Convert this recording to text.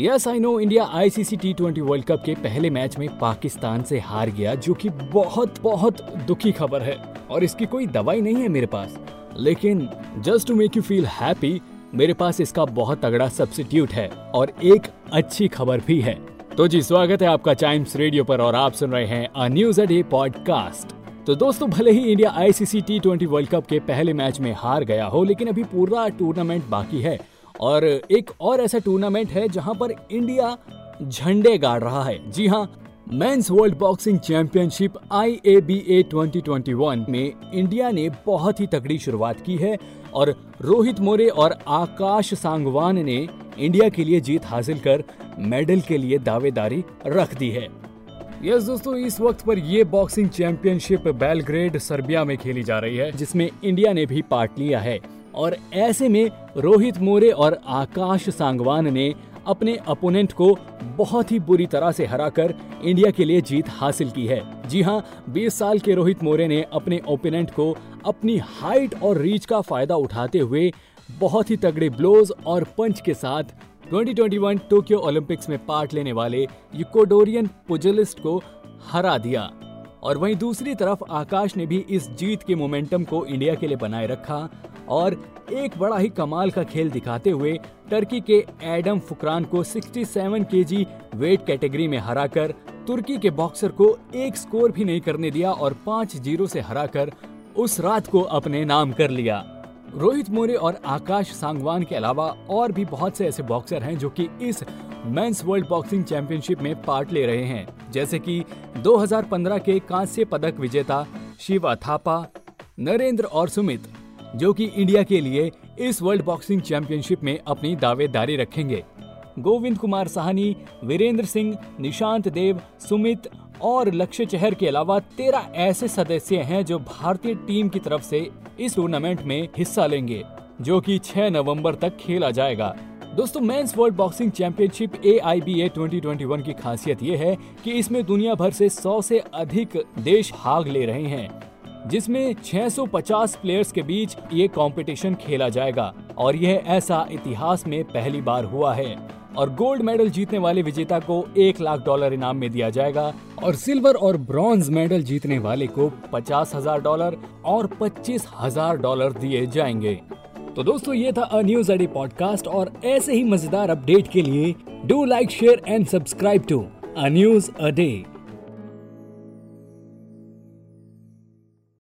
Yes I know India ICC T twenty World Cup के पहले match में पाकिस्तान से हार गया, जो कि बहुत बहुत दुखी खबर है। और इसकी कोई दवाई नहीं है मेरे पास। लेकिन just to make you feel happy मेरे पास इसका बहुत तगड़ा सब्सिट्यूट है और एक अच्छी खबर भी है। तो जी, स्वागत है आपका टाइम्स रेडियो पर और आप सुन रहे हैं a news a day podcast तो दोस्तों, भले ही India ICC T twenty World Cup के पहले मैच में हार गया हो, लेकिन अभी पूरा टूर्नामेंट बाकी है। और एक और ऐसा टूर्नामेंट है जहाँ पर इंडिया झंडे गाड़ रहा है। जी हाँ men's world boxing championship I A B A twenty में इंडिया ने बहुत ही तगड़ी शुरुआत की है और रोहित मोरे और आकाश सांगवान ने इंडिया के लिए जीत हासिल कर मेडल के लिए दावेदारी रख दी है। यस दोस्तों, इस वक्त पर ये बॉक्सिंग चैंपियनशिप बेलग्रेड सर्बिया में खेली जा रही है, जिसमें इंडिया ने भी पार्ट लिया है। और ऐसे में रोहित मोरे और आकाश सांगवान ने अपने अपोनेंट को बहुत ही बुरी तरह से हराकर इंडिया के लिए जीत हासिल की है। जी हाँ 20 साल के रोहित मोरे ने अपने ओपोनेंट को अपनी हाइट और रीच का फ़ायदा उठाते हुए बहुत ही तगड़े ब्लोज और पंच के साथ 2021 टोक्यो ओलंपिक्स में पार्ट लेने वाले इक्वाडोरियन पुजलिस्ट को हरा दिया। और वहीं दूसरी तरफ़ आकाश ने भी इस जीत के मोमेंटम को इंडिया के लिए बनाए रखा और एक बड़ा ही कमाल का खेल दिखाते हुए टर्की के एडम फुकरान को 67 केजी वेट कैटेगरी में हराकर, तुर्की के बॉक्सर को एक स्कोर भी नहीं करने दिया और पाँच ज़ीरो से हराकर उस रात को अपने नाम कर लिया। रोहित मोरे और आकाश सांगवान के अलावा और भी बहुत से ऐसे बॉक्सर हैं जो कि इस मेंस वर्ल्ड बॉक्सिंग चैंपियनशिप में पार्ट ले रहे हैं। जैसे कि 2015 के कांस्य पदक विजेता शिवा थापा नरेंद्र और सुमित, जो कि इंडिया के लिए इस वर्ल्ड बॉक्सिंग चैंपियनशिप में अपनी दावेदारी रखेंगे। गोविंद कुमार साहनी, वीरेंद्र सिंह, निशांत देव, सुमित और लक्ष्य चहर के अलावा तेरह ऐसे सदस्य हैं जो भारतीय टीम की तरफ़ से इस टूर्नामेंट में हिस्सा लेंगे, जो कि 6 नवंबर तक खेला जाएगा। दोस्तों men's world boxing championship A I B A twenty की खासियत ये है कि इसमें दुनिया भर से 100 से अधिक देश भाग ले रहे हैं, जिसमें 650 प्लेयर्स के बीच ये कंपटीशन खेला जाएगा और यह ऐसा इतिहास में पहली बार हुआ है। और गोल्ड मेडल जीतने वाले विजेता को एक लाख डॉलर इनाम में दिया जाएगा और सिल्वर और ब्रॉन्ज मेडल जीतने वाले को पचास हज़ार डॉलर और पच्चीस हज़ार डॉलर दिए जाएँगे। तो दोस्तों, ये था अ न्यूज़ अडी पॉडकास्ट और ऐसे ही मज़ेदार अपडेट के लिए do like share and subscribe to a news a day